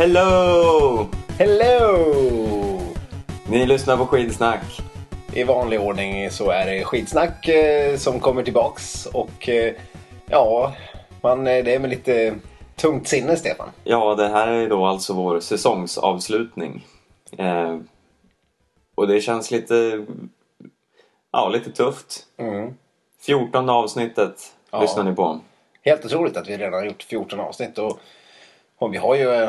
Hello! Hello! Ni lyssnar på Skidsnack. I vanlig ordning så är det skitsnack eh, som kommer tillbaks och eh, ja, man, eh, det är med lite tungt sinne Stefan. Ja, det här är då alltså vår säsongsavslutning. Eh, och det känns lite, ja, lite tufft. Mm. 14 avsnittet Ja. lyssnar ni på. Helt otroligt att vi redan har gjort 14 avsnitt och, och vi har ju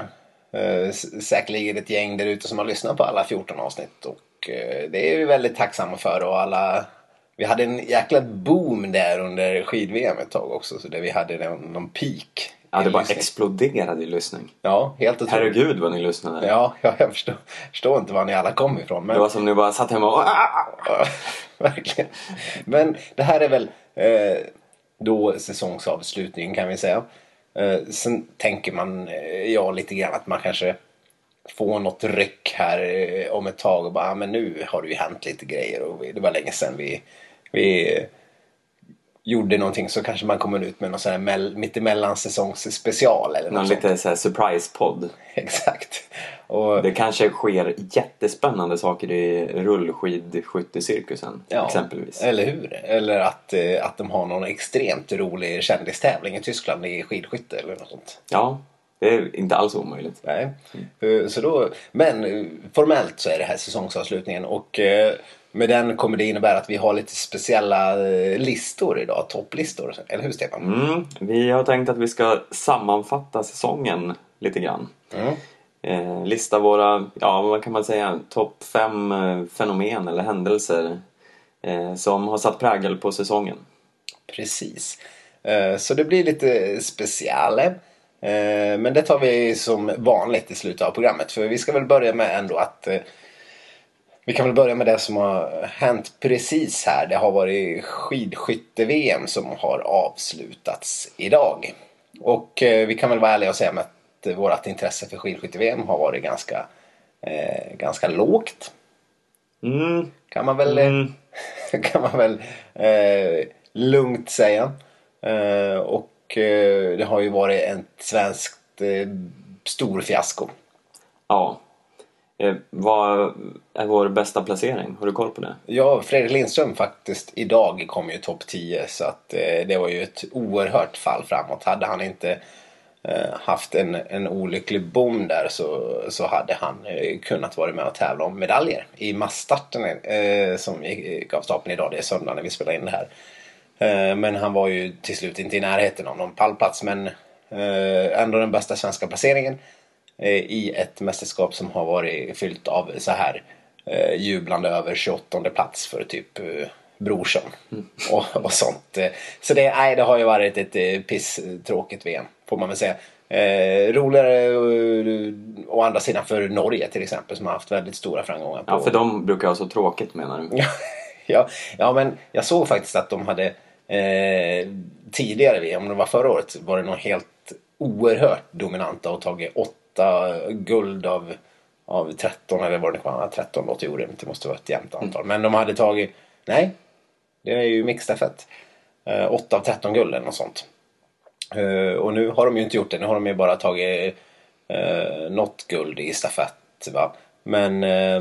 eh, säkerligen ett gäng där ute som har lyssnat på alla 14 avsnitt och eh, det är vi väldigt tacksamma för och alla vi hade en jäkla boom där under skid-VM ett tag också så där vi hade någon, någon peak. Ja, det bara lyssning. exploderade i lyssning. Ja, helt otroligt. Herregud vad ni lyssnade. Ja, ja, jag förstår, förstår inte var ni alla kom ifrån. Men, Det var som ni bara satt hemma och... Ja, verkligen. Men det här är väl eh, då säsongsavslutningen kan vi säga. Eh, sen tänker man, eh, ja lite grann att man kanske får något ryck här eh, om ett tag och bara, ah, men nu har det ju hänt lite grejer och det var länge sedan vi, vi gjorde någonting så kanske man kommer ut med någon sån här mell- mittemellan säsongs special eller Någon något lite så här surprise-podd. Exakt. Och, Det kanske sker jättespännande saker i rullskidskyttecirkusen Ja, exempelvis. Eller hur? Eller att, eh, att de har någon extremt rolig kändistävling i Tyskland i skidskytte eller något sånt. Ja, det är inte alls omöjligt. Nej. Eh, Så då, men eh, formellt så är det här säsongsavslutningen och med den kommer det innebära att vi har lite speciella eh, listor idag, topplistor. Eller hur Stefan? Mm, vi har tänkt att vi ska sammanfatta säsongen lite grann. Mm. Eh, lista våra, ja vad kan man säga, topp fem eh, fenomen eller händelser eh, som har satt prägel på säsongen. Precis. Eh, Så det blir lite speciale. Eh, Men det tar vi som vanligt i slutet av programmet. För vi ska väl börja med ändå att vi kan väl börja med det som har hänt precis här. Det har varit skidskytte-VM som har avslutats idag. Och eh, vi kan väl vara ärliga och säga att vårt intresse för skidskytte-VM har varit ganska, eh, ganska lågt. Mm, Kan man väl, Mm. kan man väl eh, lugnt säga. Eh, och eh, det har ju varit ett svenskt eh, storfiasko. ja. Eh, vad är vår bästa placering? Har du koll på det? Ja, Fredrik Lindström faktiskt idag kom ju topp 10 så att eh, det var ju ett oerhört fall framåt. Hade han inte eh, haft en, en olycklig bom där så, så hade han eh, kunnat vara med och tävla om medaljer i massstarten eh, som gick av stapeln idag. Det är söndag när vi spelar in det här. Eh, men han var ju till slut inte i närheten av någon pallplats men eh, ändå den bästa svenska placeringen i ett mästerskap som har varit fyllt av så här eh, jublande över 28 plats för typ eh, Brorsson och, och sånt. Eh, Så det, nej, det har ju varit ett eh, pisstråkigt VM får man väl säga. Eh, roligare eh, å andra sidan för Norge till exempel som har haft väldigt stora framgångar. På, Ja, för de brukar ha så tråkigt menar du? Ja, ja, men jag såg faktiskt att de hade eh, tidigare, VM, om det var förra året, var det nog helt oerhört dominanta och tagit åtta guld av, av 13 eller vad det vara. 13 låter ju orimligt, det måste vara ett jämnt antal. Men de hade tagit, nej, det är ju mixstafett. Eh, 8 av 13 guld eller något sånt. Eh, och nu har de ju inte gjort det, nu har de ju bara tagit eh, något guld i stafett. Va? Men eh,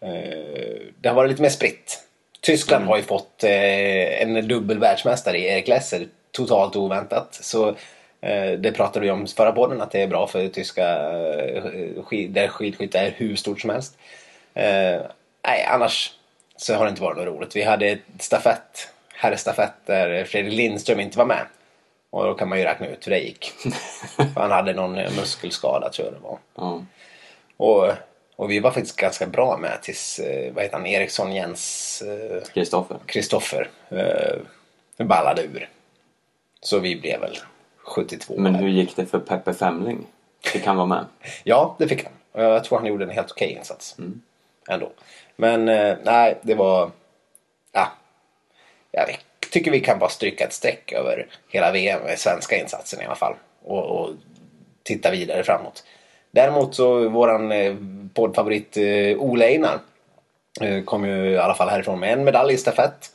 eh, det har varit lite mer spritt. Tyskland har ju fått eh, en dubbel världsmästare i Erik Lesser totalt oväntat. Så eh, det pratade vi om förra podden att det är bra för tyska eh, skid, där skidskytte är hur stort som helst. Eh, nej, annars så har det inte varit något roligt. Vi hade ett stafett, herrstafett där Fredrik Lindström inte var med. Och då kan man ju räkna ut hur det gick. Han hade någon eh, muskelskada tror jag det var. Ja. Och, och vi var faktiskt ganska bra med tills, eh, vad heter han, Eriksson Jens eh, Kristoffer? Kristoffer eh, ballade ur. Så vi blev väl 72. Men hur gick det för Peppe Femling? Fick han vara med? Ja, det fick han. Jag tror han gjorde en helt okej insats. Ändå. Men eh, nej, det var... Ja, jag tycker vi kan bara stryka ett streck över hela VM, med svenska insatsen i alla fall. Och, och titta vidare framåt. Däremot så våran eh, poddfavorit eh, Ole Einar kom ju i alla fall härifrån med en medalj i stafett.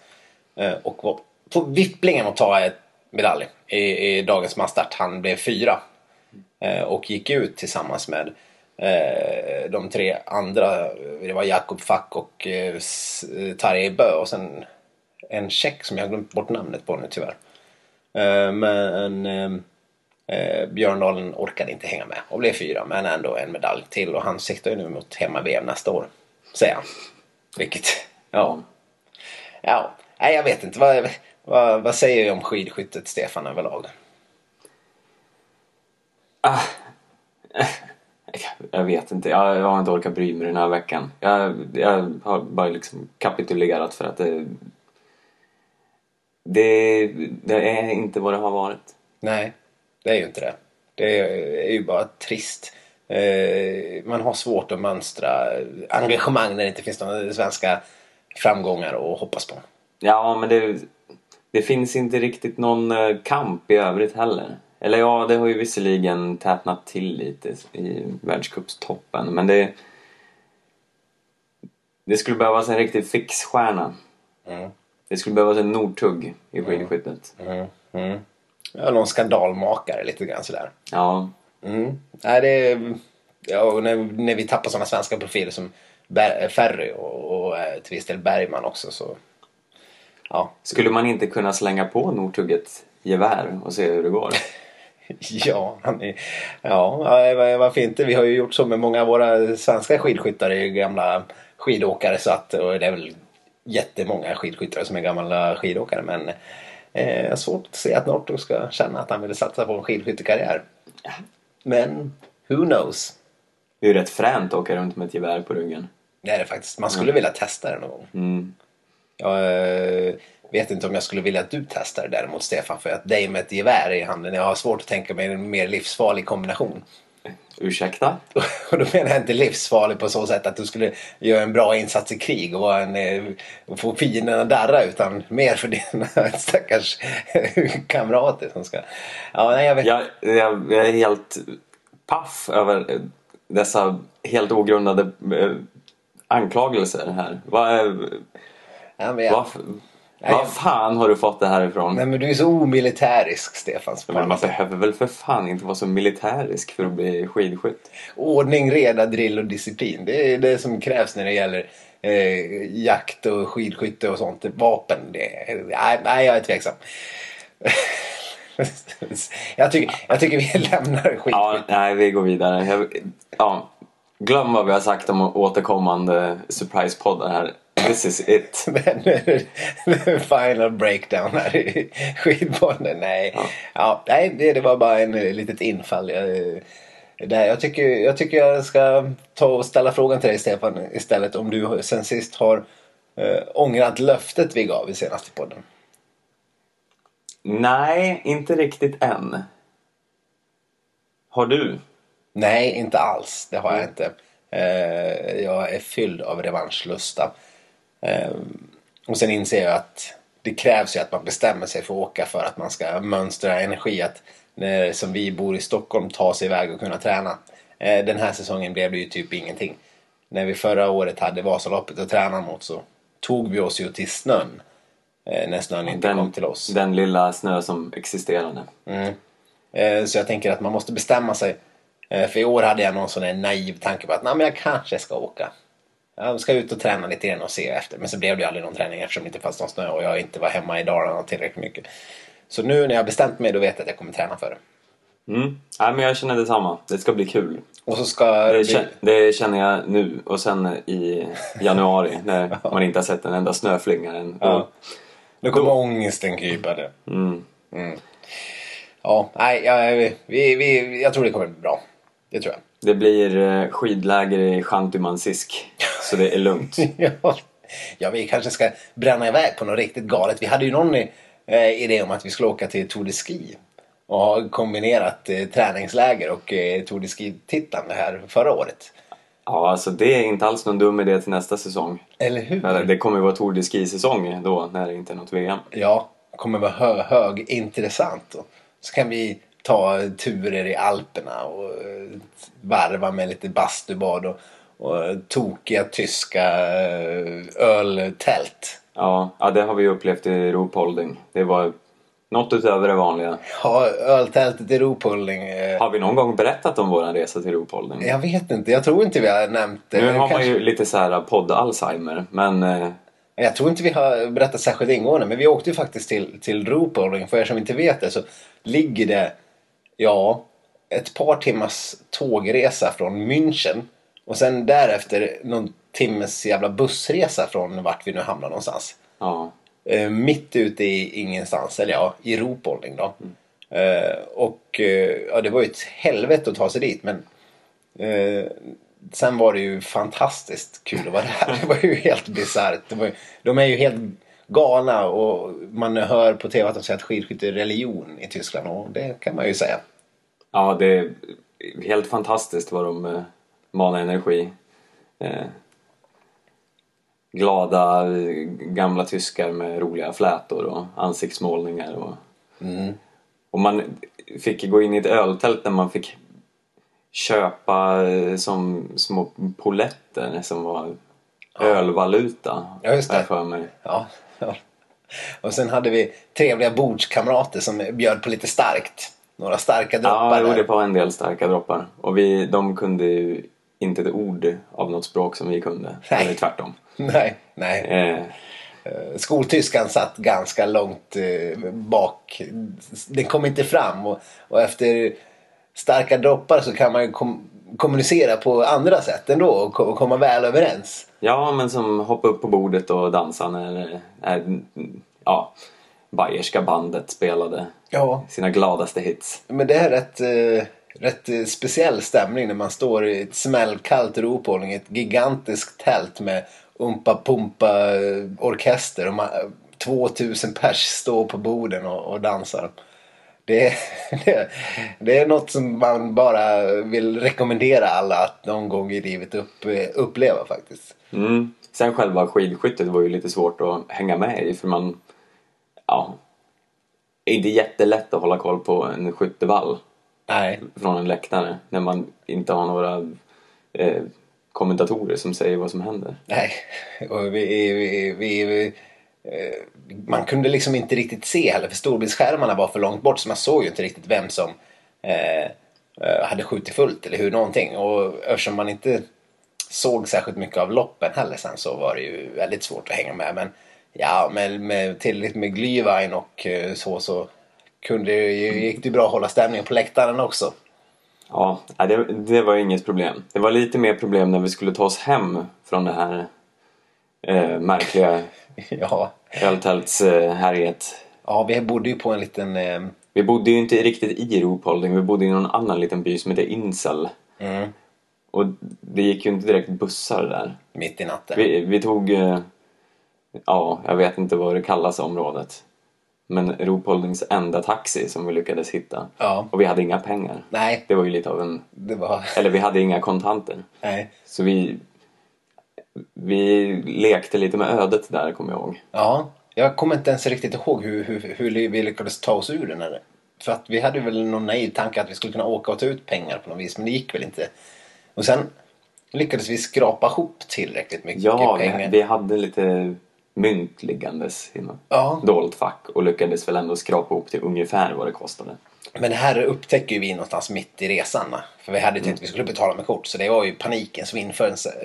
Och var på vipplingen att ta ett medalj i, i dagens masstart. Han blev fyra. Eh, och gick ut tillsammans med eh, de tre andra. Det var Jakob Fack och eh, Tarjei Bö och sen en tjeck som jag har glömt bort namnet på nu tyvärr. Men eh, Björndalen orkade inte hänga med och blev fyra men ändå en medalj till och han siktar ju nu mot hemma-VM nästa år. Säger han. Vilket, ja. Ja, nej jag vet inte. Vad, vad, vad säger du om skidskyttet Stefan överlag? Ah. Jag vet inte, jag, har inte orkat bry mig den här veckan. Jag, jag har bara liksom kapitulerat för att det, det, det är inte vad det har varit. Nej, det är ju inte det. Det är ju bara trist. Eh, man har svårt att mönstra engagemang när det inte finns några svenska framgångar att hoppas på. Ja, men det, det finns inte riktigt någon eh, kamp i övrigt heller. Eller ja, det har ju visserligen tätnat till lite i världscupstoppen, men det... Det skulle behövas en riktig fixstjärna. Mm. Det skulle behövas en Nordtugg i skidskyttet. Mm. Mm. Ja, någon skandalmakare lite grann sådär. Ja, Mm. Nej, det är, ja, när, när vi tappar sådana svenska profiler som Ber- Ferry och, och eh, till viss del Bergman också så... Ja, Skulle man inte kunna slänga på Nordtugg ett gevär och se hur det går? Ja, han är, ja varför inte? Vi har ju gjort så med många av våra svenska skidskyttar är ju gamla skidåkare så att, och det är väl jättemånga skidskyttar som är gamla skidåkare men eh, jag har svårt att se att Norton ska känna att han vill satsa på en skidskyttekarriär. Men who knows? Det är ju rätt fränt att åka runt med ett gevär på ryggen. Det är det faktiskt. Man skulle vilja testa det någon gång. Mm. Jag eh, vet inte om jag skulle vilja att du testar det däremot Stefan för att dig med ett gevär i handen. Jag har svårt att tänka mig en mer livsfarlig kombination. Ursäkta? Och då menar jag inte livsfarlig på så sätt att du skulle göra en bra insats i krig och en, eh, och få fienderna darra utan mer för dina stackars kamrater som ska... Ja, nej, jag vet Jag, jag, jag är helt paff över dessa helt ogrundade eh, anklagelser här. Vad, är- jag, vad, vad fan har du fått det här ifrån? Nej men du är så omilitärisk Stefan. på Men något man behöver väl för fan inte vara så militärisk för att bli skidskytt. Ordning, reda, drill och disciplin. Det är det som krävs när det gäller eh, jakt och skidskytte och sånt. Vapen. Det, nej, nej, jag är tveksam. jag, tycker, jag tycker vi lämnar skitskytte. Ja, nej, vi går vidare. Jag, ja, glöm vad vi har sagt om återkommande surprise-poddar här. This is it. Men final breakdown här i skidbollen. Nej, ja. nej det, var bara en eh, litet infall. Jag, där, jag, tycker, jag tycker jag ska ta och ställa frågan till dig Stefan istället om du sen sist har äh, ångrat löftet vi gav i senaste podden. Nej, inte riktigt än. Har du? Nej, inte alls. Det har jag inte. Eh, jag är fylld av revanschlusta. Eh, och sen inser jag att det krävs ju att man bestämmer sig för att åka för att man ska mönstra energi. Att när, som vi bor i Stockholm ta sig iväg och kunna träna. Eh, den här säsongen blev det ju typ ingenting. När vi förra året hade Vasaloppet att träna mot så tog vi oss ju till snön. Eh, när snön inte kom till oss. den lilla snö som existerade. Mm. Eh, Så jag tänker att man måste bestämma sig. Eh, För i år hade jag någon sån här naiv tanke på att Nej, men jag kanske ska åka. Jag ska ut och träna lite grann och se efter. Men så blev det ju aldrig någon träning eftersom det inte fanns någon snö och jag inte var hemma i Dalarna tillräckligt mycket. Så nu när jag bestämt mig då vet jag att jag kommer träna för det. Mm. Nej, men jag känner detsamma. Det ska bli kul. Och så ska det bli... kä- det känner jag nu och sen i januari när man inte har sett en enda snöflinga än. Ja. Då kommer ångesten krypa. Det. Mm. Ja, nej, jag, vi, vi, jag tror det kommer bli bra. Det tror jag. Det blir eh, skidläger i Chantymansisk. Så det är lugnt. ja. ja, vi kanske ska bränna iväg på något riktigt galet. Vi hade ju någon eh, idé om att vi skulle åka till Tour de Ski och ha kombinerat eh, träningsläger och eh, Tour de Ski-tittande här förra året. Ja, alltså det är inte alls någon dum idé till nästa säsong. Eller hur? Det kommer ju vara Tour de Ski-säsong då när det inte är något VM. Ja, kommer vara hö hög intressant. Och så kan vi ta turer i Alperna och eh, varva med lite bastubad och, och tokiga tyska eh, öltält. Ja, ja, det har vi upplevt i Ruhpolding. Det var Något utöver det vanliga. Ja, öltältet i Ropulling. eh, Har vi någon gång berättat om vår resa till Ropholding? Jag vet inte, jag tror inte vi har nämnt det. Nu har man Kanske- ju lite så här podd-Alzheimer, men Jag tror inte vi har berättat särskilt ingående, men vi åkte ju faktiskt till, till Ropolling. För er som inte vet det så ligger det, ja, ett par timmars tågresa från München. Och sen därefter någon timmes jävla bussresa från vart vi nu hamnar någonstans. ja. Eh, mitt ute i ingenstans, eller ja, i Ropolling då. Eh, och eh, ja, det var ju ett helvete att ta sig dit men eh, sen var det ju fantastiskt kul att vara där. Det var ju helt bisarrt. De är ju helt galna och man hör på tv att de säger att skidskytte är religion i Tyskland och det kan man ju säga. Ja, det är helt fantastiskt vad de eh, manar energi. Eh, glada eh, gamla tyskar med roliga flätor och ansiktsmålningar. Och, och man fick gå in i ett öltält där man fick köpa som små poletter som var ölvaluta. Ja, just det. för mig. Ja, ja. Och sen hade vi trevliga bordskamrater som bjöd på lite starkt. Några starka Ja, droppar jo, där. det var en del starka droppar. Och vi, de kunde ju inte ett ord av något språk som vi kunde. Nej. Eller tvärtom. Nej, nej. Eh, Eh, Skoltyskan satt ganska långt eh, bak. Den kom inte fram och, och efter starka droppar så kan man ju kom, kommunicera på andra sätt ändå och, ko- och komma väl överens. ja, men som hoppa upp på bordet och dansa när, när ja, bayerska bandet spelade Ja. sina gladaste hits. Men det är rätt, eh, rätt eh, speciell stämning när man står i ett smällkallt Ropolling i ett gigantiskt tält med Umpa Pumpa eh, orkester och man, 2000 pers står på borden och, och dansar. Det är, det, det är något som man bara vill rekommendera alla att någon gång i livet upp, uppleva faktiskt. Mm. Sen själva skidskyttet var ju lite svårt att hänga med i för man, ja, är inte jättelätt att hålla koll på en skyttevall Nej. från en läktare när man inte har några eh, kommentatorer som säger vad som händer. Nej, och vi, vi, vi, vi, man kunde liksom inte riktigt se heller för storbildsskärmarna var för långt bort så man såg ju inte riktigt vem som eh, eh, hade skjutit fullt eller hur någonting. Och eftersom man inte såg särskilt mycket av loppen heller sen så var det ju väldigt svårt att hänga med. Men ja, med, med tillräckligt med Glühwein och eh, så så kunde, det ju- gick det bra att hålla stämningen på läktaren också. Ja, det, det var inget problem. Det var lite mer problem när vi skulle ta oss hem från det här eh, märkliga ja. Öltältshärjet. ja, vi bodde ju på en liten eh, Vi bodde ju inte riktigt i Ropholding, vi bodde i någon annan liten by som heter Insel. mm, Och det gick ju inte direkt bussar där. mitt i natten. Vi, vi tog, eh, ja, jag vet inte vad det kallas området. Men Ropholdings enda taxi som vi lyckades hitta. Ja. Och vi hade inga pengar. Nej, Det var ju lite av en, det var... eller vi hade inga kontanter. Nej. Så vi, vi lekte lite med ödet där kommer jag ihåg. Ja, jag kommer inte ens riktigt ihåg hur, hur, hur vi lyckades ta oss ur den här. För att vi hade väl någon naiv tanke att vi skulle kunna åka och ta ut pengar på något vis, men det gick väl inte. Och sen lyckades vi skrapa ihop tillräckligt mycket Ja, pengar. vi, vi hade lite mynt liggandes i något Ja, dolt fack och lyckades väl ändå skrapa ihop till ungefär vad det kostade. men det här upptäcker vi någonstans mitt i resan. För vi hade tänkt att vi skulle betala med kort, så det var ju paniken som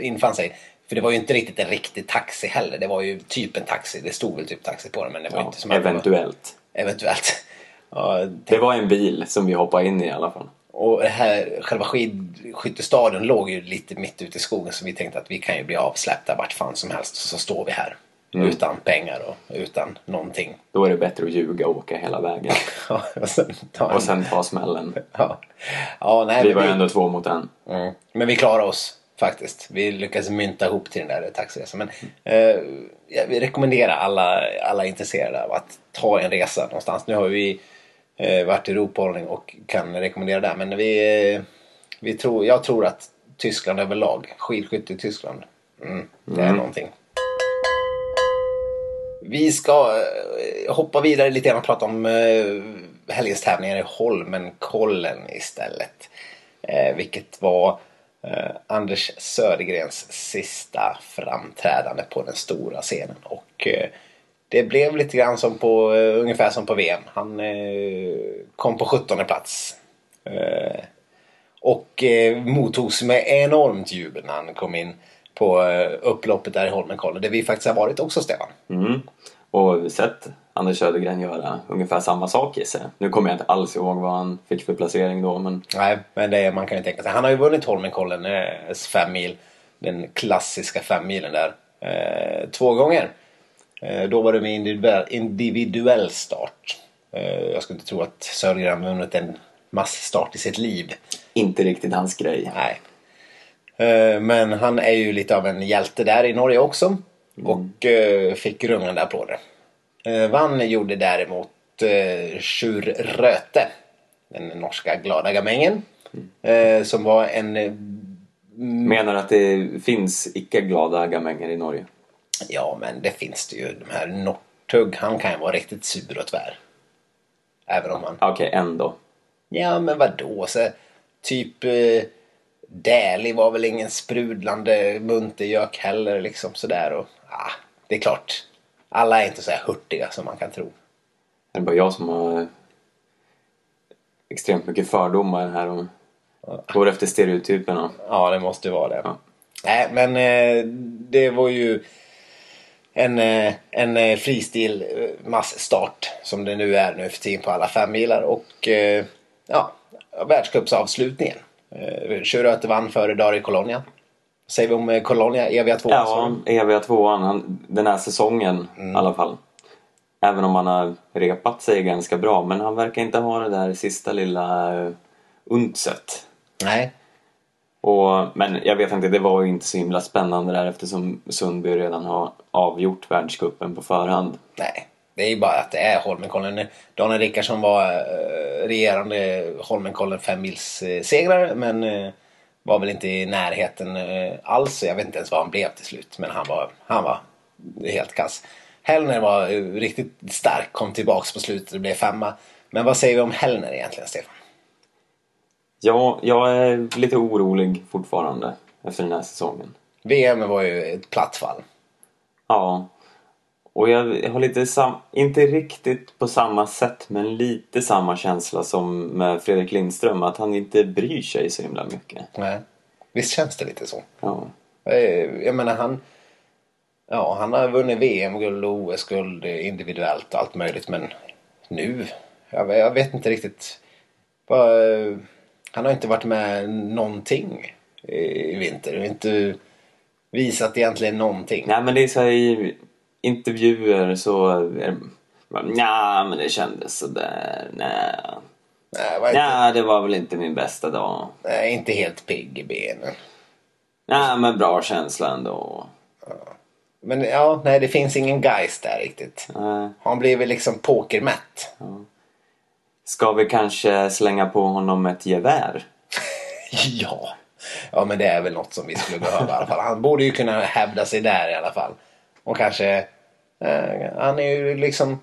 infann sig. För det var ju inte riktigt en riktig taxi heller. Det var ju typ en taxi. Det stod väl typ taxi på den, men det var Ja, inte som det var- eventuellt. Eventuellt. Ja, Det var en bil som vi hoppade in i i alla fall. Och här, själva skidskyttestadion låg ju lite mitt ute i skogen så vi tänkte att vi kan ju bli avsläppta vart fan som helst så står vi här. Utan pengar och utan någonting. Då är det bättre att ljuga och åka hela vägen. Ja, och sen ta en, Och sen ta smällen. ja. Ja, nej, Vi var ju ändå två mot en. Mm. Men vi klarade oss faktiskt. Vi lyckades mynta ihop till den där taxiresan. Men eh, ja, vi rekommenderar alla, alla intresserade av att ta en resa någonstans. Nu har vi eh, varit i Ropehållning och kan rekommendera det. Men vi, eh, vi tror, jag tror att Tyskland överlag, skidskytte i Tyskland, mm, det är någonting. Vi ska eh, hoppa vidare lite grann och prata om eh, helgens tävlingar i Holmenkollen istället. Eh, vilket var Eh, Anders Södergrens sista framträdande på den stora scenen. Och eh, det blev lite grann som på, eh, ungefär som på VM. Han eh, kom på 17 plats. Eh, och eh, mottogs med enormt jubel när han kom in på eh, upploppet där i Holmenkollen. Där vi faktiskt har varit också Stefan. Mm. Och sett Anders Södergren göra ungefär samma sak i sig. Nu kommer jag inte alls ihåg vad han fick för placering då men... Nej, men det, man kan ju tänka sig. Han har ju vunnit Holmenkollen, eh, fem mil. Den klassiska femmilen där. Eh, två gånger. Eh, då var det med individuell, individuell start. Eh, jag skulle inte tro att Södergren har vunnit en massstart i sitt liv. Inte riktigt hans grej. Nej. Men han är ju lite av en hjälte där i Norge också. Och eh, fick rungande applåder. Eh, Vann gjorde däremot eh, Sjur Röte. Den norska glada gamängen. Eh, som var en... eh, Menar att det finns icke-glada gamänger i Norge? Ja, men det finns det ju. De här Northug, han kan ju vara riktigt sur och tvär. Även om han... Okej, ändå. Ja, men vadå? Så, typ... Eh, Dählie var väl ingen sprudlande muntergök heller liksom sådär. Och, ah, det är klart. Alla är inte så här hurtiga som man kan tro. Det är bara jag som har extremt mycket fördomar här och går efter stereotyperna. Ja, det måste ju vara det. Ja. Nej, men eh, det var ju en, eh, en eh, fristil massstart som det nu är nu för tiden på alla fem milar och eh, ja, världscupsavslutningen. Eh, Sjöröte vann före Dari Colonia. Säger vi om eh, Colonia, eviga två? Ja, eviga tvåan. Den här säsongen i alla fall. Även om han har repat sig ganska bra. Men han verkar inte ha det där sista lilla uh, untset. Nej, Och, men jag vet inte, det var ju inte så himla spännande där eftersom Sundby redan har avgjort världscupen på förhand. nej. Det är ju bara att det är Holmenkollen. Daniel Rickardsson var eh, regerande Holmenkollen femmils eh, segrare men eh, var väl inte i närheten eh, alls. Jag vet inte ens vad han blev till slut men han var, han var helt kass. Hellner var eh, riktigt stark, kom tillbaks på slutet och blev femma. Men vad säger vi om Hellner egentligen, Stefan? Ja, jag är lite orolig fortfarande efter den här säsongen. VM var ju ett platt fall. Ja. Och jag har lite sam- inte riktigt på samma sätt men lite samma känsla som med Fredrik Lindström att han inte bryr sig så himla mycket. Nej. Visst känns det lite så? Ja. Eh, Jag menar han... Ja, han har vunnit VM-guld och OS-guld individuellt och allt möjligt men nu... Jag, jag vet inte riktigt. Eh, han har inte varit med någonting i vinter. Inte visat egentligen någonting. Nej men det är så här i intervjuer så är Nja, men det kändes sådär. Nej. Nej, var inte, det var väl inte min bästa dag. nej, inte helt pigg i benen. Nej, men bra känsla ändå. Men ja, nej det finns ingen geist där riktigt. Nej. Han väl liksom pokermätt. Ska vi kanske slänga på honom ett gevär? Ja. Ja men det är väl något som vi skulle behöva i alla fall. Han borde ju kunna hävda sig där i alla fall. Och kanske... Eh, han är ju liksom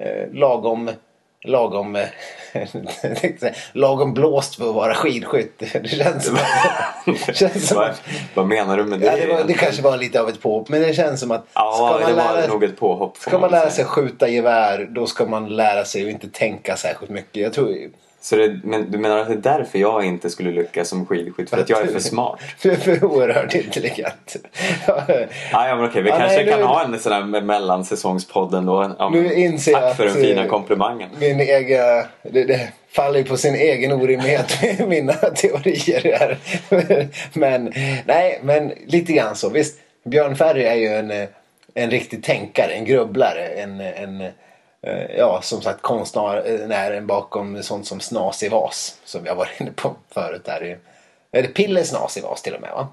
eh, lagom... Lagom... Eh, lagom blåst för att vara skidskytt. Det känns som det känns som vad, att vad menar du med det? ja, det, var, det kanske var lite av ett påhopp. Men det känns som att... Ja, det var nog ett påhopp. Ska man lära sig skjuta gevär då ska man lära sig att inte tänka särskilt mycket. Jag tror Så det, men du menar att det är därför jag inte skulle lyckas som skidskytt? För att jag är för smart? du är för oerhört intelligent. Ja, ja men okej, vi Ja, kanske nej, kan nu- ha en sån här mellansäsongspodd ändå. Ja, Nu inser jag tack för den fina komplimangen. Min egen, det, det faller på sin egen orimlighet med mina teorier här. Men nej, men lite grann så. Visst, Björn Ferry är ju en, eh, en riktig tänkare, en grubblare. En, en, ja, som sagt konstnären bakom sånt som Snas i vas. Som vi har varit inne på förut. Där. Är det Pille Snas i vas till och med va?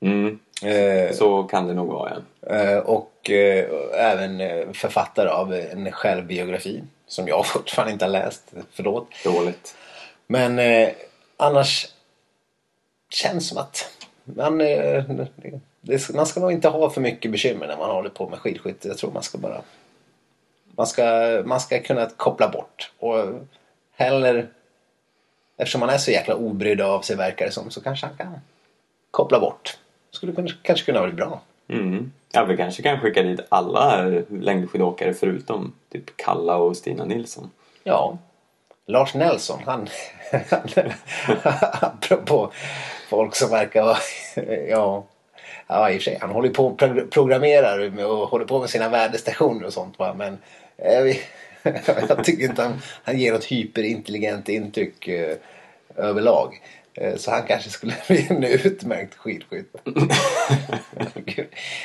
Mm, Eh, så kan det nog vara, ja. Eh, och eh, även eh, författare av en självbiografi som jag fortfarande inte har läst. Förlåt. Dåligt. Men eh, annars känns som att man, eh, det, man ska nog inte ha för mycket bekymmer när man håller på med skidskytte. Jag tror man ska bara man ska, man ska kunna koppla bort. Och heller eftersom han är så jäkla obrydd av sig verkar det som så kanske han kan koppla bort. Skulle kunna, kanske kunna bli bra. Mm. Ja, vi kanske kan skicka dit alla längdskidåkare förutom typ Kalla och Stina Nilsson. Ja. Lars Nelson, han... apropå folk som verkar vara... Ja, ja, i och för sig. Han håller på och programmerar och håller på med sina väderstationer och sånt. Va? Men jag tycker inte han, han ger något hyperintelligent intryck eh, överlag. Eh, så han kanske skulle bli en utmärkt skidskytt.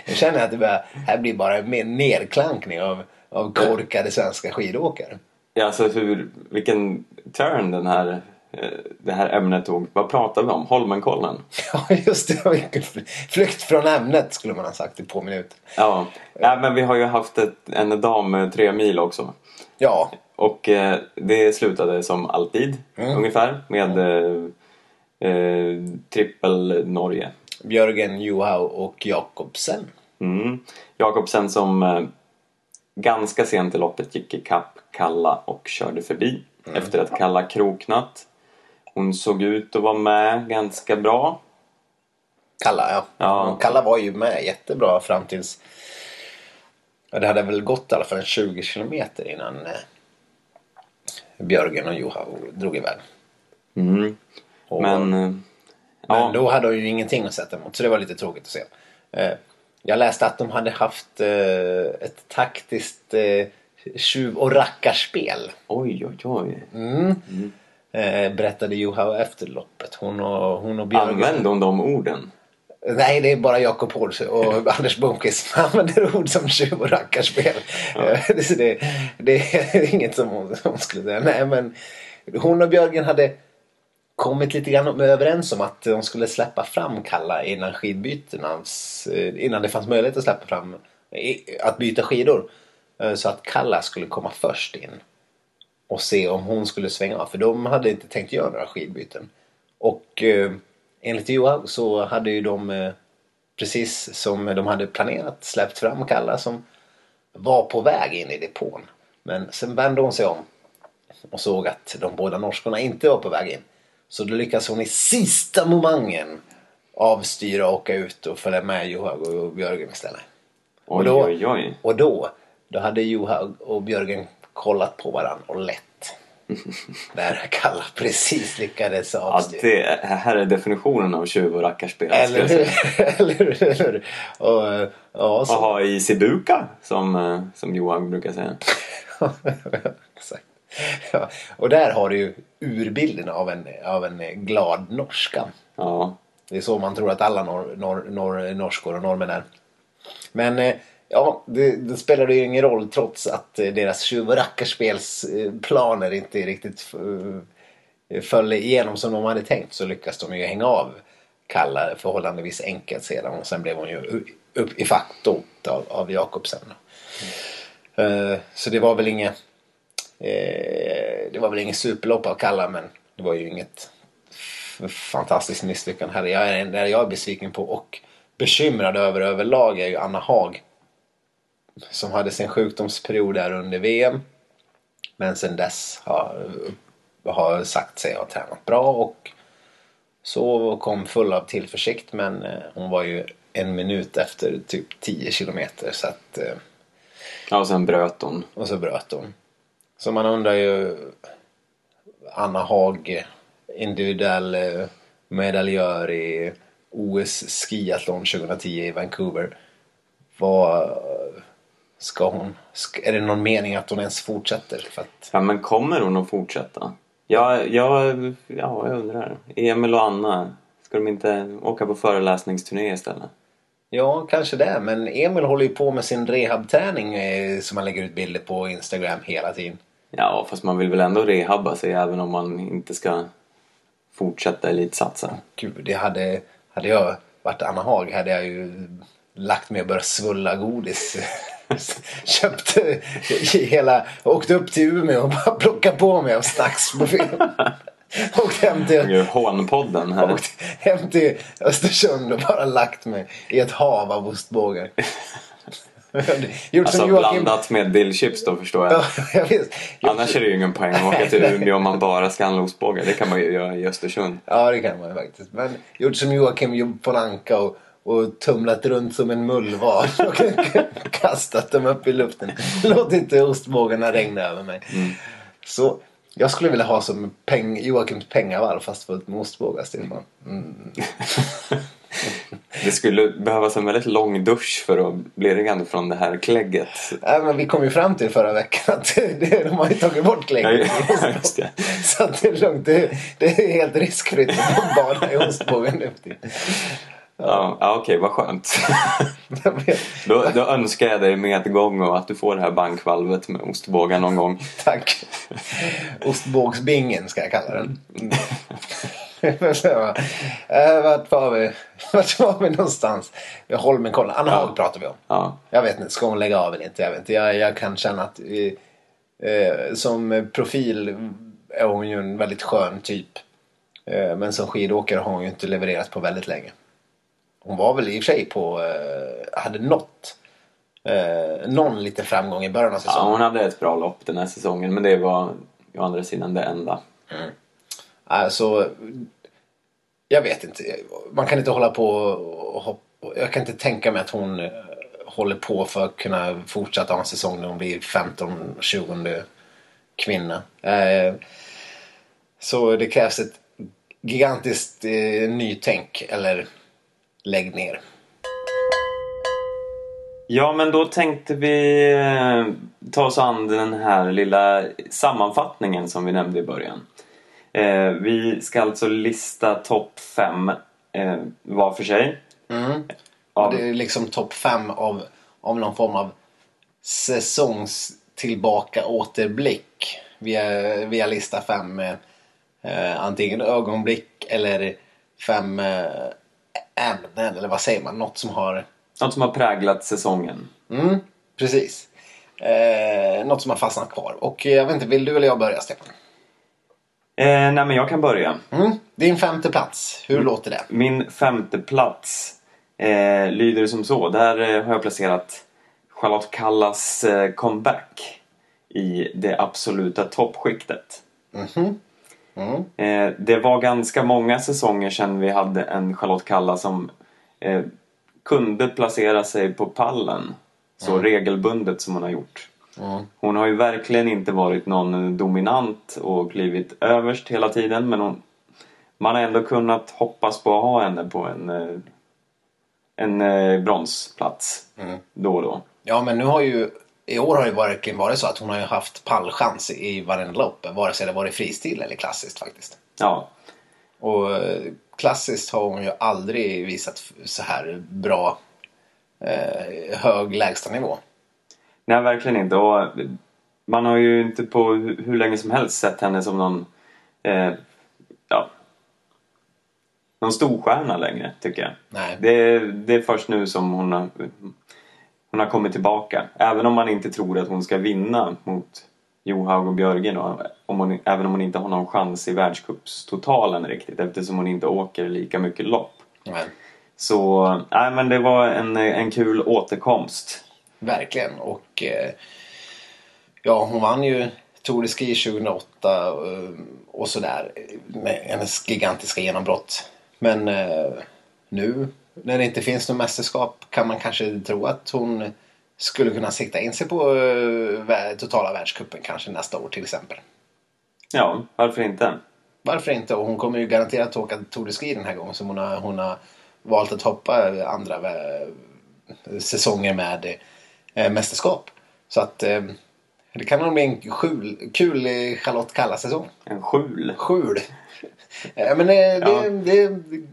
Jag känner att det börjar, här blir bara en nedklankning av, av korkade svenska skidåkare. Ja, alltså hur, vilken turn den här, eh, det här ämnet tog. Vad pratar vi om? Holmenkollen? Ja, just det. Flykt från ämnet skulle man ha sagt i två minuter. Ja, ja men vi har ju haft ett, en dam tre mil också. Ja. Och eh, det slutade som alltid mm. ungefär med eh, eh, trippel Norge. Björgen Johaug och Jakobsen. Mm. Jakobsen som eh, ganska sent i loppet gick i kapp Kalla och körde förbi mm. efter att Kalla kroknat. Hon såg ut att vara med ganska bra. Kalla ja. ja. Kalla var ju med jättebra fram tills... Ja, det hade väl gått i alla fall 20 kilometer innan eh, Björgen och Johaug drog iväg. Mm. Och, men... Eh, men då hade hon ju ingenting att sätta emot så det var lite tråkigt att se. Eh, jag läste att de hade haft eh, ett taktiskt eh, tjuv och rackarspel. Oj, oj, oj. Mm. Mm. Eh, berättade Johaug efter loppet. Hon och, hon och Björgen. Använde hon de orden? Nej, det är bara Jakob Paulsson och Anders Blomqvist som använder ord som tjuv och rackarspel. Ja. det, det, det, är inget som hon, hon skulle säga. Nej, men hon och Björgen hade kommit lite grann överens om att de skulle släppa fram Kalla innan skidbytena. Eh, innan det fanns möjlighet att släppa fram att byta skidor. Eh, så att Kalla skulle komma först in. Och se om hon skulle svänga av. För de hade inte tänkt göra några skidbyten. Och eh, enligt Johan så hade ju de eh, precis som de hade planerat släppt fram Kalla som var på väg in i depån. Men sen vände hon sig om och såg att de båda norskorna inte var på väg in. Så då lyckas hon i sista momangen avstyra och åka ut och följa med Johaug och Björgen istället. Oj, och då, oj, oj. Och då, då hade Johaug och Björgen kollat på varandra och lett. Där Kalla precis lyckades avstyra. Ja, det här är definitionen av tjuv och rackarspel. Eller hur? eller hur? Och, ja, så. och ha i Sibuka som, eh, som Johaug brukar säga. Exakt. Ja, och där har du ju urbilden av en, av en glad norska. Ja. Det är så man tror att alla nor, nor, nor, norskor och norrmän är. Men eh, ja, det, det spelade ju ingen roll trots att eh, deras tjuv och rackarspelsplaner inte riktigt eh, föll igenom som de hade tänkt så lyckas de ju hänga av Kalla förhållandevis enkelt sedan och sen blev hon ju upp i fatt av, av Jakobsen. Mm. Så det var väl inget Eh, det var väl inget superlopp av Kalla men det var ju inget fantastiskt misslyckande heller. Jag är, det jag är besviken på och bekymrad över överlag är ju Anna Haag. Som hade sin sjukdomsperiod där under VM. Men sen dess har, har sagt sig ha tränat bra och så kom full av tillförsikt men eh, hon var ju en minut efter typ 10 kilometer så att... Eh, ja och sen bröt hon. Och så bröt hon. Så man undrar ju Anna Haag, individuell eh, medaljör i OS skiathlon 2010 i Vancouver. Vad ska hon? Är det någon mening att hon ens fortsätter? För att... Ja men kommer hon att fortsätta? Ja, ja, ja, jag undrar. Emil och Anna, ska de inte åka på föreläsningsturné istället? Ja, kanske det. Men Emil håller ju på med sin rehabträning eh, som han lägger ut bilder på Instagram hela tiden. Ja, fast man vill väl ändå rehabba sig även om man inte ska fortsätta elitsatsa. Gud, det hade, hade jag varit Anna Haag hade jag ju lagt mig och börjat svulla godis. Köpt hela, åkte upp till Umeå och bara plockade på mig av snacksbuffén. Åkte hem till... Hånpodden här. Åkte hem till Östersund och bara lagt mig i ett hav av ostbågar. Gjort alltså Joakim... blandat med dillchips då förstår jag. ja, visst. Annars är det ju ingen poäng att åka till Umeå om man bara ska handla ostbågar. Det kan man ju göra i Östersund. Ja det kan man ju faktiskt. Men gjort som Joakim Polanka och och tumlat runt som en mullvad och kastat dem upp i luften. Låt inte ostbågarna regna över mig. Så jag skulle vilja ha som peng, Joakims pengavalv fast fullt med ostbågar, Stefan. Mm. Det skulle behövas en väldigt lång dusch för att bli ren från det här klägget. Nej, men vi kom ju fram till förra veckan att det, de har ju tagit bort Ja, klägget. det. Så det är lugnt. Det, det är helt riskfritt att bada i ostbågen nu. Ja, ja okej, vad skönt. Då, då önskar jag dig medgång och att du får det här bankvalvet med ostbågar någon gång. Tack. Ostbågsbingen ska jag kalla den. Mm. Eh, Vart var vi? Vart var vi någonstans? Holmenkollen. Anna Haag pratar vi om. Ja, Jag vet inte, ska hon lägga av eller inte? Jag vet inte. Jag, jag kan känna att eh, som profil är hon ju en väldigt skön typ. Eh, men som skidåkare har hon ju inte levererat på väldigt länge. Hon var väl i och för sig på, eh, hade nått eh, någon liten framgång i början av ja, säsongen. hon hade ett bra lopp den här säsongen men det var å andra sidan det enda. Alltså, jag vet inte. Man kan inte hålla på och hoppa. Jag kan inte tänka mig att hon eh, håller på för att kunna fortsätta ha en säsong när hon blir 15-20 kvinna. Eh, Så det krävs ett gigantiskt eh, nytänk eller lägg ner. Ja, men då tänkte vi eh, ta oss an den här lilla sammanfattningen som vi nämnde i början. Eh, vi ska alltså lista topp fem eh, var för sig. Av, Det är liksom topp fem av, av någon form av säsongstillbaka återblick. Via, via lista fem eh, antingen ögonblick eller fem eh, ämnen eller vad säger man? Något som har Något som har präglat säsongen. Mm, precis. Eh, något som har fastnat kvar. Och jag vet inte, vill du eller jag börja Stefan? Eh, nej, men jag kan börja. Mm, din femte plats, hur låter det? Min femte plats eh, lyder som så. Där eh, har jag placerat Charlotte Kallas eh, comeback i det absoluta toppskiktet. Mhm. Mm. Eh, det var ganska många säsonger sedan vi hade en Charlotte Kalla som eh, kunde placera sig på pallen så regelbundet som hon har gjort. Mm. Hon har ju verkligen inte varit någon dominant och klivit överst hela tiden men hon, man har ändå kunnat hoppas på att ha henne på en, eh, en bronsplats då och då. Ja, men nu har ju i år har det verkligen varit så att hon har ju haft pallchans i varenda lopp. Vare sig det varit fristil eller klassiskt faktiskt. Ja, Och eh, klassiskt har hon ju aldrig visat så här bra eh, hög lägstanivå. Nej, verkligen inte. Och man har ju inte på hu- hur länge som helst sett henne som någon, eh, ja, någon storstjärna längre, tycker jag. Nej. Det, är- det är först nu som hon har, hon har kommit tillbaka. Även om man inte tror att hon ska vinna mot Johaug och Björgen. Och om hon, även om hon inte har någon chans i världscupstotalen riktigt eftersom hon inte åker lika mycket lopp. Men, Så, nej men det var en, en kul återkomst. verkligen. Och eh, ja, hon vann ju Tour de Ski 2008 eh, och sådär. Med hennes gigantiska genombrott. Men eh, nu när det inte finns något mästerskap kan man kanske tro att hon skulle kunna sikta in sig på eh, totala världscupen kanske nästa år till exempel. Ja, varför inte? Varför inte? Och hon kommer ju garanterat åka Tour de Ski den här gången. Så hon har, hon har valt att hoppa andra säsonger med eh, mästerskap. Så att eh, det kan nog bli en skul, kul Charlotte Kalla-säsong. En skjul. Skjul! Eh, Men eh, det, Ja. det är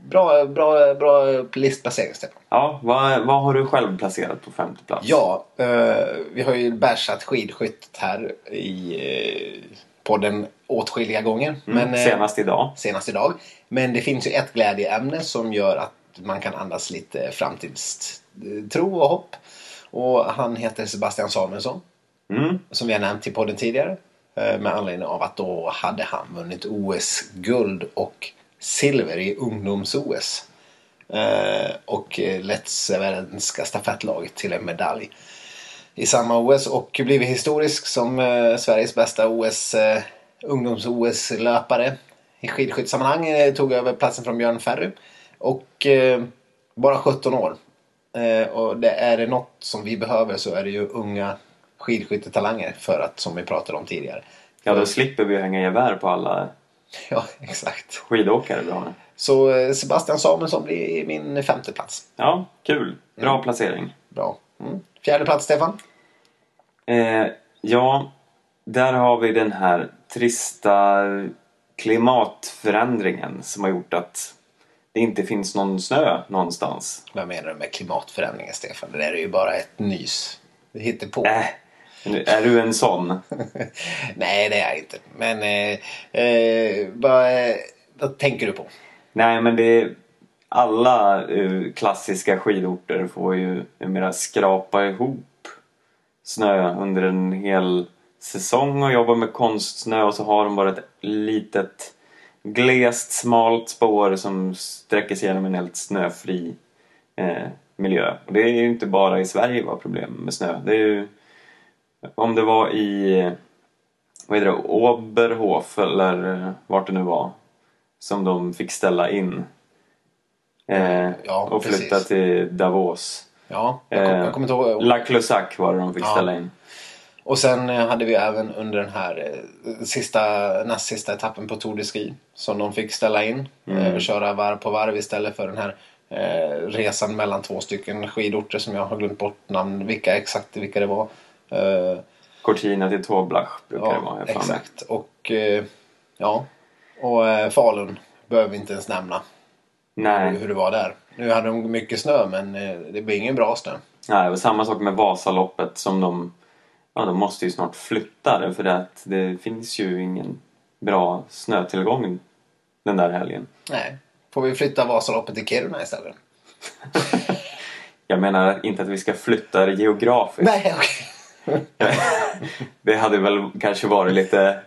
bra, bra, bra listplacering Stefan. Ja, vad, vad har du själv placerat på femte plats? Ja, eh, vi har ju bärsat skidskyttet här i eh, podden åtskilliga gånger. Men, eh, Senast idag. senast idag. Men det finns ju ett glädjeämne som gör att man kan andas lite framtidstro och hopp. Och han heter Sebastian Samuelsson. Mm. Som vi har nämnt i podden tidigare. Eh, med anledning av att då hade han vunnit OS-guld och silver i ungdoms-OS. Eh, och lett svenska stafettlaget till en medalj i samma OS och blivit historisk som eh, Sveriges bästa OS, ungdoms-OS-löpare i skidskyttesammanhang. Eh, tog över platsen från Björn Ferry. Och Bara 17 år. Och det är det något som vi behöver så är det ju unga skidskyttetalanger för att, som vi pratade om tidigare. Ja, då slipper vi hänga gevär på alla Ja, exakt. skidåkare vi har. Så eh, Sebastian Samuelsson blir min femte plats. Ja, kul. Bra placering. Bra. Mm. Fjärde plats, Stefan? Eh, ja, där har vi den här trista klimatförändringen som har gjort att det inte finns någon snö någonstans. Vad menar du med klimatförändringen, Stefan? Det där är ju bara ett nys. Det hittar på. Äh, är du en sån? Nej, det är jag inte. Men eh, eh, vad, eh, vad tänker du på? Nej, men det är... Alla eh, klassiska skidorter får ju numera skrapa ihop snö under en hel säsong och jobba med konstsnö och så har de bara ett litet glest, smalt spår som sträcker sig genom en helt snöfri eh, miljö. Och det är ju inte bara i Sverige vi har problem med snö. Det är ju... Om det var i... Vad heter det? Oberhof eller eh, vart det nu var. Som de fick ställa in. Eh, Ja, och flytta precis. till Davos. Ja, jag, kom, Eh, jag kommer inte ihåg. La Closac var det de fick Ja. ställa in. Och sen eh, hade vi även under den här eh, sista, näst sista etappen på Tour de Ski som de fick ställa in. Mm. Eh, köra varv på varv istället för den här eh, resan mellan två stycken skidorter som jag har glömt bort namn, vilka exakt vilka det var. Eh, Cortina till Toblach brukar det vara. ja, exakt. Och eh, ja, och eh, Falun behöver vi inte ens nämna Nej. hur det var där. Nu hade de mycket snö men eh, det blir ingen bra snö. Nej, det var samma sak med Vasaloppet som de... Ja, de måste ju snart flytta det för att det finns ju ingen bra snötillgång den där helgen. Nej, får vi flytta Vasaloppet till Kiruna istället? Jag menar inte att vi ska flytta det geografiskt. Nej, okej. Det hade väl kanske varit lite,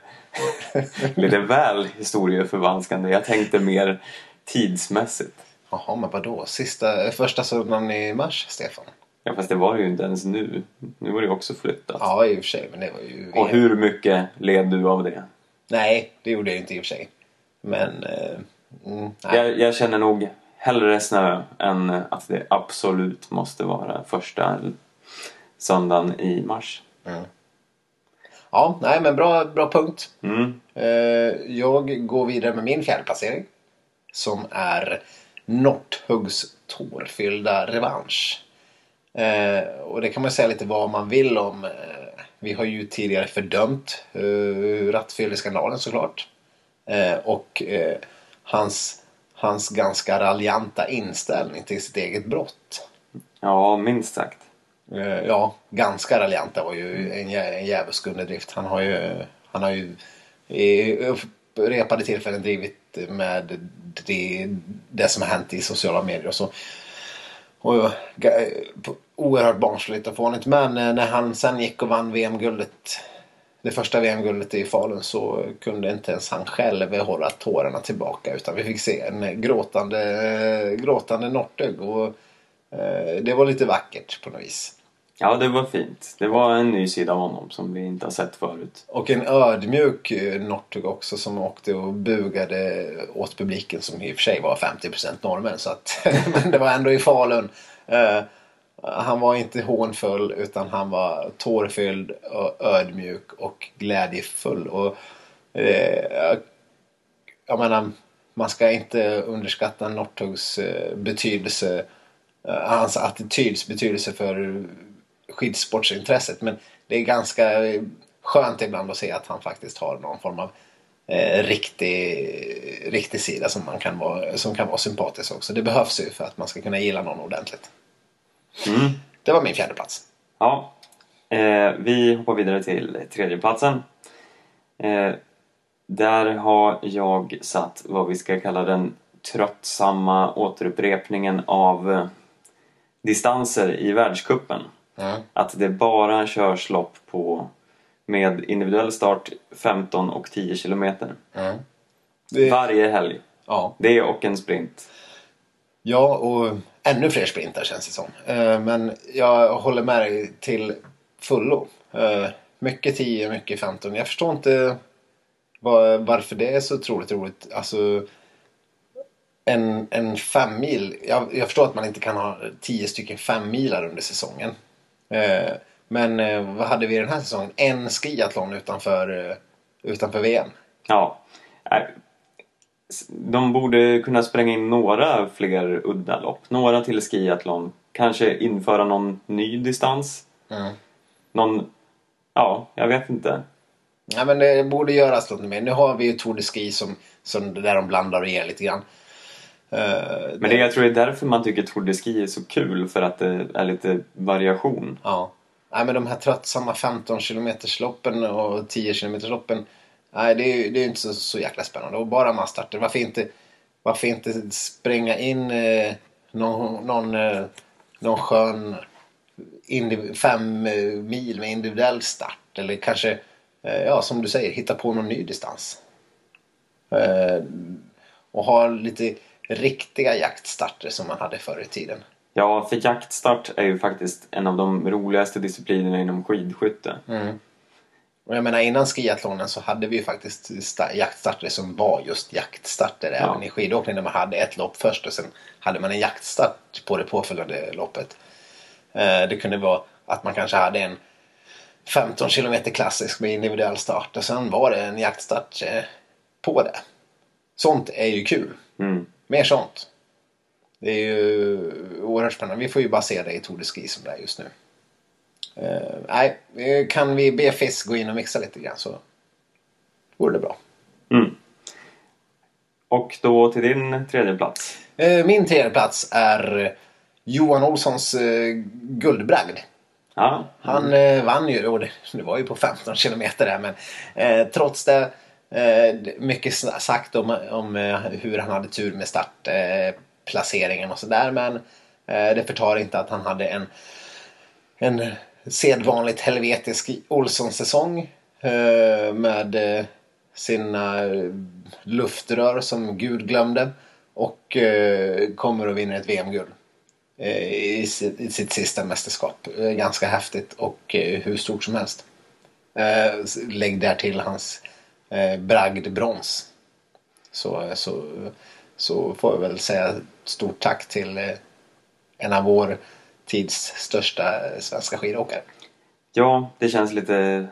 lite väl historieförvanskande. Jag tänkte mer tidsmässigt. Jaha, men vadå? Sista, första söndagen i mars, Stefan? Ja, fast det var ju inte ens nu. Nu var det ju också flyttat. Ja, i och för sig, men det var ju... Och hur mycket led du av det? Nej, det gjorde jag inte i och för sig. Men... Eh, mm. Jag, jag känner nog hellre snö än att det absolut måste vara första söndagen i mars. Ja, nej, men bra, bra punkt. Mm. Eh, jag går vidare med min fjärde placering Som är Northuggs tårfyllda revansch. Eh, och det kan man säga lite vad man vill om. Eh, vi har ju tidigare fördömt rattfylleskandalen såklart. Och hans, hans ganska raljanta inställning till sitt eget brott. Ja, minst sagt. Eh, ja, ganska raljant det var ju en, en djävulsk underdrift. Han har ju, han har ju i upprepade tillfällen drivit med det, det som har hänt i sociala medier och så. Och, oerhört barnsligt och fånigt. Men eh, när han sen gick och vann VM-guldet det första VM-guldet i Falun så kunde inte ens han själv hålla tårarna tillbaka utan vi fick se en gråtande, gråtande Northug och eh, det var lite vackert på något vis. Ja, det var fint. Det var en ny sida av honom som vi inte har sett förut. Och en ödmjuk eh, Northug också som åkte och bugade åt publiken som i och för sig var 50% norrmän. Så att, men det var ändå i Falun. Uh, han var inte hånfull utan han var tårfylld, och ödmjuk och glädjefull. Och, uh, jag- menar, man ska inte underskatta Northugs betydelse, uh, hans attityds betydelse för skidsportsintresset. Men det är ganska eh, skönt ibland att se att han faktiskt har någon form av eh, riktig, riktig sida som, man kan vara, som kan vara sympatisk också. Det behövs ju för att man ska kunna gilla någon ordentligt. Mm. Det var min fjärde plats. Ja, eh, vi hoppar vidare till tredjeplatsen. Eh, där har jag satt vad vi ska kalla den tröttsamma återupprepningen av eh, distanser i världskuppen. Mm. Att det bara körs lopp på med individuell start 15 och 10 kilometer. Mm. Det, Varje helg. ja. Det och en sprint. Ja, och ännu fler sprintar känns det som. Eh, Men jag håller med dig till fullo. Eh, Mycket 10, mycket 15. Jag förstår inte var, varför det är så otroligt roligt. Alltså, en, en femmil. Jag, jag förstår att man inte kan ha tio stycken femmilar under säsongen. Eh, men eh, vad hade vi den här säsongen? En skiathlon utanför, eh, utanför VM. Ja. De borde kunna spränga in några fler udda lopp. Några till skiathlon. Kanske införa någon ny distans. Mm. Någon... Ja, jag vet inte. Ja, men det borde göras något mer. Nu har vi ju Tour de Ski som, som där de blandar och ger lite grann. Eh, Men det, jag tror det är därför man tycker Tour de Ski är så kul. För att det är lite variation. Ja. Nej, men de här tröttsamma 15 loppen och 10 loppen Nej, det är ju det är inte så, så jäkla spännande. Och bara massstarter. Varför inte, varför inte spränga in eh, någon, någon, eh, någon skön indiv- fem eh, mil med individuell start. Eller kanske, eh, ja som du säger, hitta på någon ny distans. Eh, och ha lite riktiga jaktstarter som man hade förr i tiden. Ja, för jaktstart är ju faktiskt en av de roligaste disciplinerna inom skidskytte. Och jag menar innan skiathlonen så hade vi ju faktiskt sta- jaktstarter som var just jaktstarter Ja. även i skidåkning där man hade ett lopp först och sen hade man en jaktstart på det påföljande loppet. Eh, det kunde vara att man kanske hade en 15 kilometer klassisk med individuell start och sen var det en jaktstart eh, på det. Sånt är ju kul. Mm. Mer sånt. Det är ju oerhört spännande. Vi får ju bara se det i Tour de Ski som det är just nu. Eh, nej, kan vi be FIS gå in och mixa lite grann så vore det bra. Mm. Och då till din tredje plats. Eh, min tredje plats är Johan Olssons eh, guldbragd. Ja, Han eh, vann ju, och det, det var ju på 15 kilometer där men trots det Eh, mycket sagt om, om eh, hur han hade tur med startplaceringen eh, och sådär men det förtar inte att han hade en, en sedvanligt helvetisk Olsson-säsong med sina luftrör som Gud glömde och kommer och vinner ett VM-guld i sitt, i sitt sista mästerskap. Ganska häftigt och hur stort som helst. Lägg där till hans eh, bragdbrons. Så, så, så får jag väl säga stort tack till eh, en av vår tids största svenska skidåkare. ja, det känns lite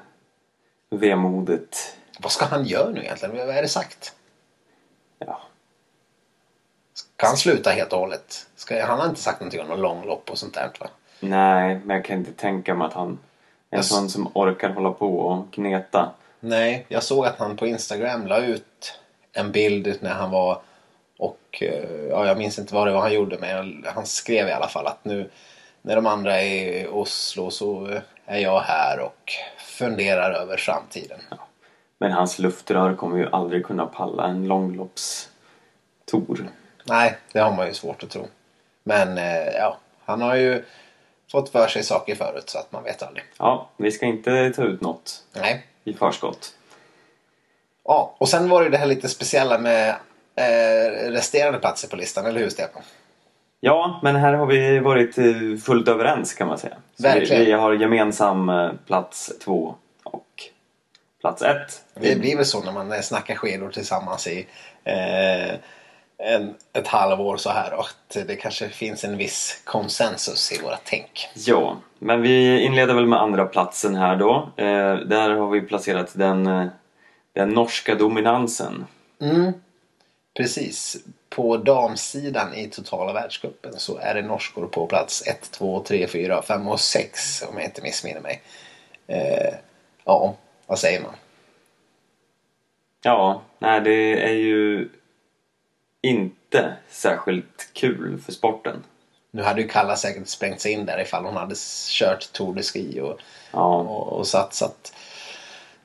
vemodigt. Vad ska han göra nu egentligen? Vad är det sagt? Ja. Ska han sluta helt och hållet? Ska, han har inte sagt någonting om någon långlopp och sånt där va? Nej, men jag kan inte tänka mig att han är en sån som orkar hålla på och gneta. Nej, jag såg att han på Instagram la ut en bild när han var och eh, ja, jag minns inte vad det var han gjorde men han skrev i alla fall att nu när de andra är i Oslo så är jag här och funderar över framtiden. Men hans luftrör kommer ju aldrig kunna palla en långloppstour. Nej, det har man ju svårt att tro. Men eh, ja, han har ju fått för sig saker förut så att man vet aldrig. Ja, vi ska inte ta ut något Nej. I förskott. Ja, och sen var det det här lite speciella med eh, resterande platser på listan, eller hur Stefan? Ja, men här har vi varit eh, fullt överens kan man säga. Så Verkligen. Vi, vi har gemensam eh, plats två och plats ett. Det blir väl så när man eh, snackar skidor tillsammans i eh, en, ett halvår så här och att det kanske finns en viss konsensus i våra tänk. Ja, men vi inleder väl med andra platsen här då. Eh, där har vi placerat den, eh, den norska dominansen. Mm, precis. På damsidan i totala världscupen så är det norskor på plats 1, 2, 3, 4, 5 och 6 om jag inte missminner mig. Eh, ja, vad säger man? Ja, nej det är ju inte särskilt kul för sporten. Nu hade ju Kalla säkert sprängt sig in där ifall hon hade kört Tour de Ski och, Ja, och, och satsat.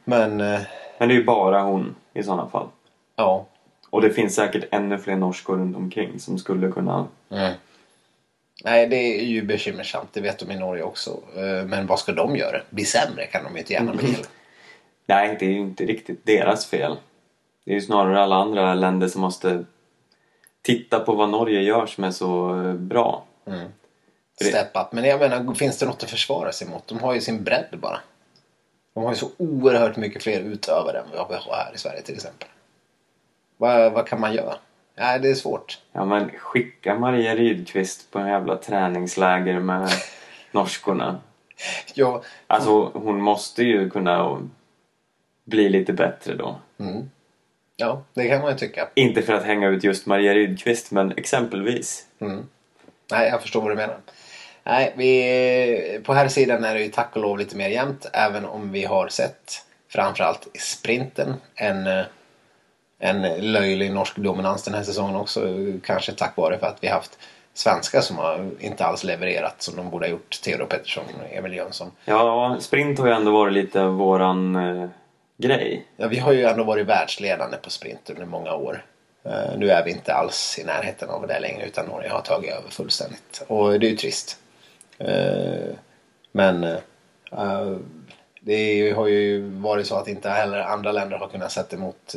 Men eh, men det är ju bara hon i sådana fall. ja, Och det finns säkert ännu fler norskor runt omkring som skulle kunna... Nej, det är ju bekymmersamt. Det vet de i Norge också. Eh, Men vad ska de göra? Bli sämre kan de ju inte gärna bli. Nej, det är ju inte riktigt deras fel. Det är ju snarare alla andra länder som måste titta på vad Norge gör som är så eh, bra. det- Step up. Men jag menar, finns det något att försvara sig mot? De har ju sin bredd bara. De har ju så oerhört mycket fler utövare än vad vi har här i Sverige till exempel. Vad, vad kan man göra? Ja, det är svårt. Ja men skicka Maria Rydqvist på en jävla träningsläger med norskorna. Ja, Alltså hon måste ju kunna bli lite bättre då. Ja, det kan man ju tycka. Inte för att hänga ut just Maria Rydqvist men exempelvis. Nej, jag förstår vad du menar. Nej, vi, på här sidan är det ju tack och lov lite mer jämnt. Även om vi har sett framförallt i sprinten en, en löjlig norsk dominans den här säsongen också. Kanske tack vare för att vi haft svenskar som har inte alls levererat som de borde ha gjort. Theodor Pettersson och Emil Jönsson. Ja, sprint har ju ändå varit lite våran eh, grej. Ja, vi har ju ändå varit världsledande på sprint under många år. Eh, nu är vi inte alls i närheten av det längre utan Norge har tagit över fullständigt. Och det är ju trist. Eh, men eh, det har ju varit så att inte heller andra länder har kunnat sätta emot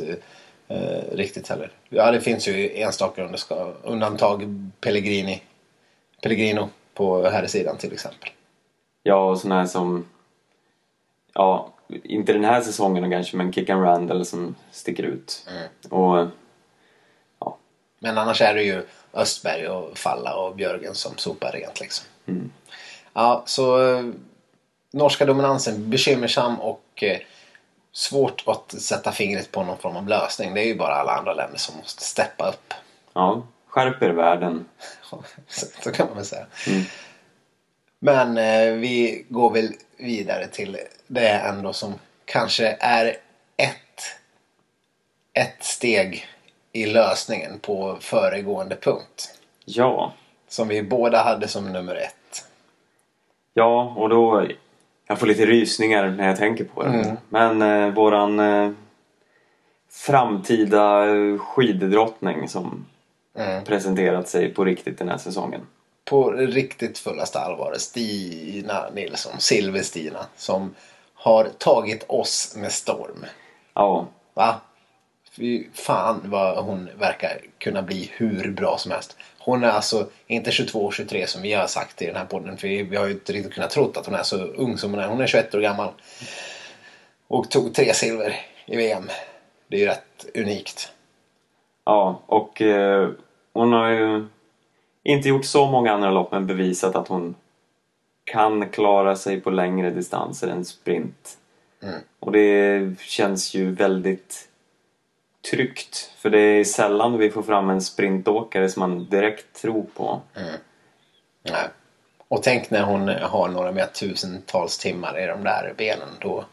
riktigt heller. Ja, det finns ju enstaka undantag. Pellegrini, Pellegrino på här sidan till exempel. Ja, och sådana här som... Ja, inte den här säsongen kanske, men Kickan Randall som sticker ut. Och ja, Men annars är det ju Östberg och Falla och Björgen som sopar rent liksom. Ja, så eh, norska dominansen bekymmersam och eh, svårt att sätta fingret på någon form av lösning. Det är ju bara alla andra länder som måste steppa upp. ja skärp er världen. så, så kan man väl säga. Men eh, vi går väl vidare till det ändå som kanske är ett, ett steg i lösningen på föregående punkt. Ja, Som vi båda hade som nummer ett. ja och då... Jag får lite rysningar när jag tänker på det. Men eh, våran eh, framtida eh, skiddrottning som presenterat sig på riktigt den här säsongen. På riktigt fullaste allvar. Stina Nilsson, Silver-Stina. Som har tagit oss med storm. Ja, Va? Fy fan vad hon verkar kunna bli hur bra som helst. Hon är alltså inte 22-23 som vi har sagt i den här podden. För vi har ju inte riktigt kunnat tro att hon är så ung som hon är. Hon är 21 år gammal. Och tog tre silver i VM. Det är ju rätt unikt. Ja, och eh, hon har ju inte gjort så många andra lopp men bevisat att hon kan klara sig på längre distanser än sprint. Och det känns ju väldigt tryggt. För det är sällan vi får fram en sprintåkare som man direkt tror på. Nej. Och tänk när hon har några mer tusentals timmar i de där benen. Då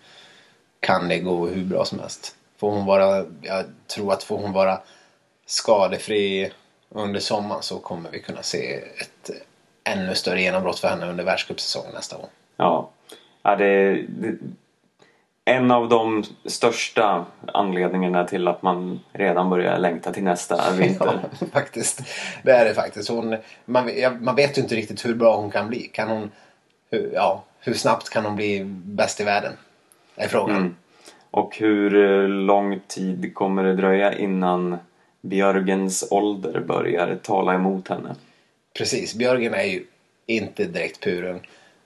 kan det gå hur bra som helst. Får hon vara, jag tror att får hon vara skadefri under sommaren så kommer vi kunna se ett ännu större genombrott för henne under världscupsäsongen nästa år. Ja, ja det, det, en av de största anledningarna till att man redan börjar längta till nästa vinter. Ja, faktiskt. Det är det faktiskt. Hon, man, man vet ju inte riktigt hur bra hon kan bli. Kan hon, hur, ja, hur snabbt kan hon bli bäst i världen? Är frågan. Mm. Och hur eh, lång tid kommer det dröja innan Björgens ålder börjar tala emot henne? Precis, Björgen är ju inte direkt puren.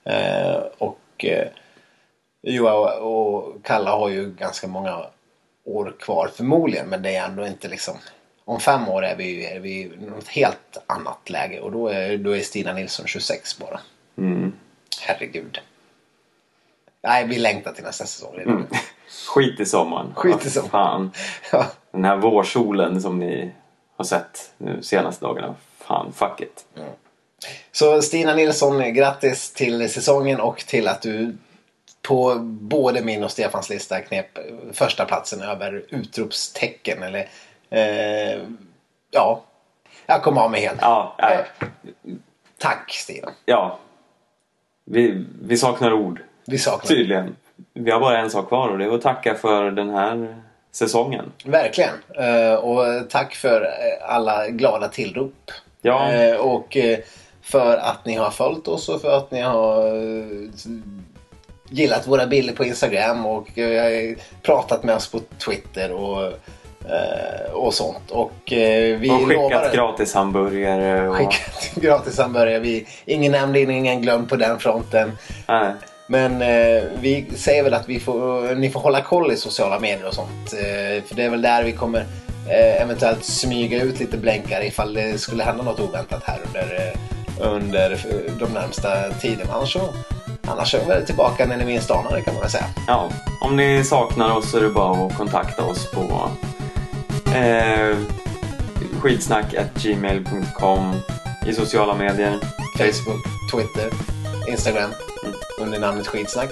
Eh, och eh, Joa och Kalla har ju ganska många år kvar förmodligen. Men det är ändå inte liksom... Om fem år är vi ju är vi i något helt annat läge. Och då är, då är Stina Nilsson 26 bara. Mm. Herregud. Nej, vi längtar till nästa säsong nu. Skit i sommaren. Skit i sommaren. Ja. Den här vårsolen som ni har sett nu senaste dagarna. Fan, fuck it. Så Stina Nilsson, grattis till säsongen och till att du på både min och Stefans lista knep första platsen över utropstecken. Eller, eh, ja, jag kom av mig helt. Ja, nej. Tack Stina. ja. Vi, vi saknar ord. Vi saknar Tydligen. Vi har bara en sak kvar och det är att tacka för den här säsongen. Verkligen. Eh, och tack för eh, alla glada tillrop. Ja. Eh, och för att ni har följt oss och för att ni har gillat våra bilder på Instagram och pratat med oss på Twitter och, och sånt. Och vi Och lovar... skickat gratis hamburgare och... Skickat gratis hamburgare. Vi, ingen nämnd, ingen glömd på den fronten. Nej. Men eh, vi säger väl att vi får, ni får hålla koll i sociala medier och sånt. Eh, för det är väl där vi kommer eh, eventuellt smyga ut lite blänkare ifall det skulle hända något oväntat här under, eh, under eh, de närmsta tiderna. Annars så, annars är vi väl tillbaka när ni minst anar det kan man väl säga. Ja, om ni saknar oss så är det bara att kontakta oss på eh, skitsnack.gmail.com i sociala medier. Facebook, Twitter, Instagram under namnet Skitsnack.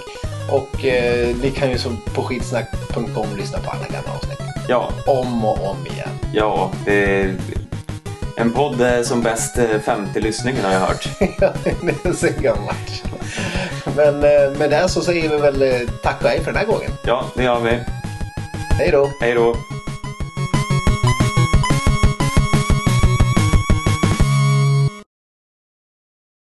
Och eh, ni kan ju så på skitsnack.com lyssna på alla gamla avsnitt. Ja, Om och om igen. ja är en podd är som bäst eh, 50 lyssningar har jag hört. Ja, det är så gammalt. Men eh, med det så säger vi väl eh, tack och hej för den här gången. Ja, det gör vi. Hej då! Hej då!